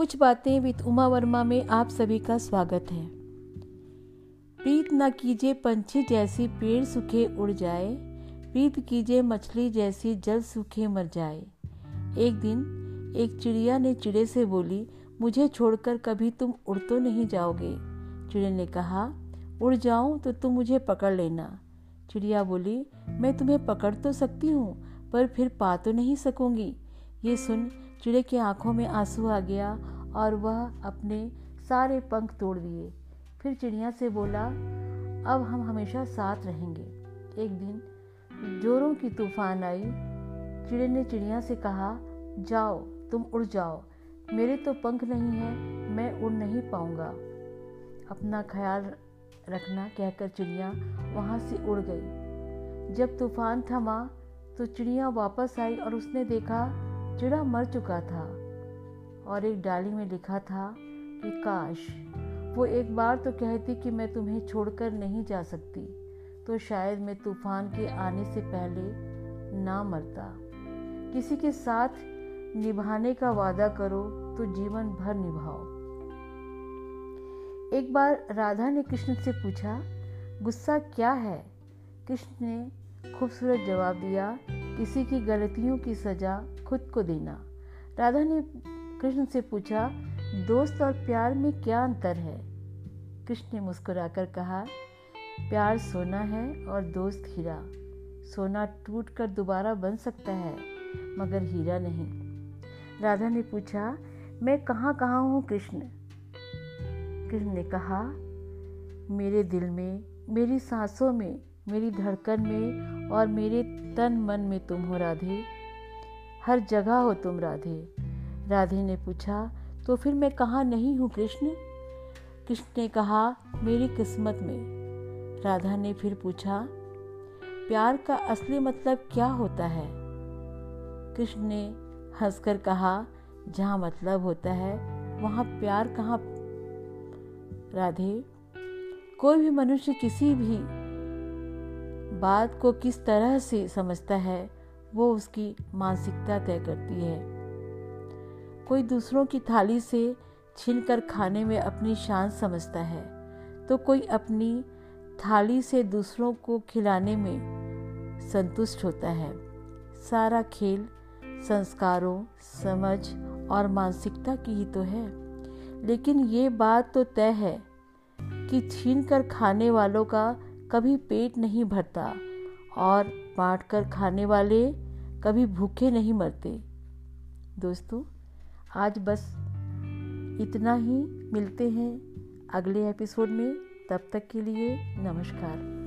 कुछ बातें विद उमा वर्मा में आप सभी का स्वागत है। प्रीत न कीजिए पंछी जैसी पेड़ सूखे उड़ जाए, प्रीत कीजिए मछली जैसी जल सूखे मर जाए। एक दिन एक चिड़िया ने चिड़े से बोली, मुझे छोड़कर कभी तुम उड़ तो नहीं जाओगे? चिड़े ने कहा, उड़ जाऊँ तो तुम मुझे पकड़ लेना। चिड़िया बोली, मैं तुम्हें पकड़ तो सकती हूँ, पर फिर पा तो नहीं सकूँगी। ये सुन, चिड़े की आँखों में आँसू आ गया और वह अपने सारे पंख तोड़ दिए। फिर चिड़िया से बोला, अब हम हमेशा साथ रहेंगे। एक दिन जोरों की तूफ़ान आई। चिड़े ने चिड़िया से कहा, जाओ, तुम उड़ जाओ। मेरे तो पंख नहीं है, मैं उड़ नहीं पाऊँगा। अपना ख्याल रखना कहकर चिड़िया वहाँ से उड़ गई। जब तूफ़ान थमा तो चिड़िया वापस आई और उसने देखा चिड़ा मर चुका था और एक डाली में लिखा था कि, काश, वो एक बार तो कहती कि मैं तुम्हें छोड़कर नहीं जा सकती तो शायद मैं तूफ़ान के आने से पहले ना मरता। किसी के साथ निभाने का वादा करो तो जीवन भर निभाओ। एक बार राधा ने कृष्ण से पूछा, गुस्सा क्या है? कृष्ण ने खूबसूरत जवाब दिया, किसी की गलतियों की सजा खुद को देना। राधा ने कृष्ण से पूछा, दोस्त और प्यार में क्या अंतर है? कृष्ण ने मुस्कुराकर कहा, प्यार सोना है और दोस्त हीरा। सोना टूट कर दोबारा बन सकता है, मगर हीरा नहीं। राधा ने पूछा, मैं कहाँ कहाँ हूँ कृष्ण? कृष्ण ने कहा, मेरे दिल में, मेरी सांसों में, मेरी धड़कन में और मेरे तन मन में तुम हो राधे। हर जगह हो तुम राधे। राधे ने पूछा तो फिर मैं कहाँ नहीं हूँ कृष्ण? कृष्ण ने कहा, मेरी किस्मत में। राधा ने फिर पूछा, प्यार का असली मतलब क्या होता है? कृष्ण ने हंसकर कहा, जहाँ मतलब होता है, वहाँ प्यार कहाँ राधे, कोई भी मनुष्य किसी भी बात को किस तरह से समझता है वो उसकी मानसिकता तय करती है। कोई दूसरों की थाली से छीन कर खाने में अपनी शान समझता है तो कोई अपनी थाली से दूसरों को खिलाने में संतुष्ट होता है। सारा खेल संस्कारों, समझ और मानसिकता की ही तो है। लेकिन ये बात तो तय है कि छीन कर खाने वालों का कभी पेट नहीं भरता। और बांट कर खाने वाले कभी भूखे नहीं मरते। दोस्तों, आज बस इतना ही। मिलते हैं अगले एपिसोड में। तब तक के लिए नमस्कार।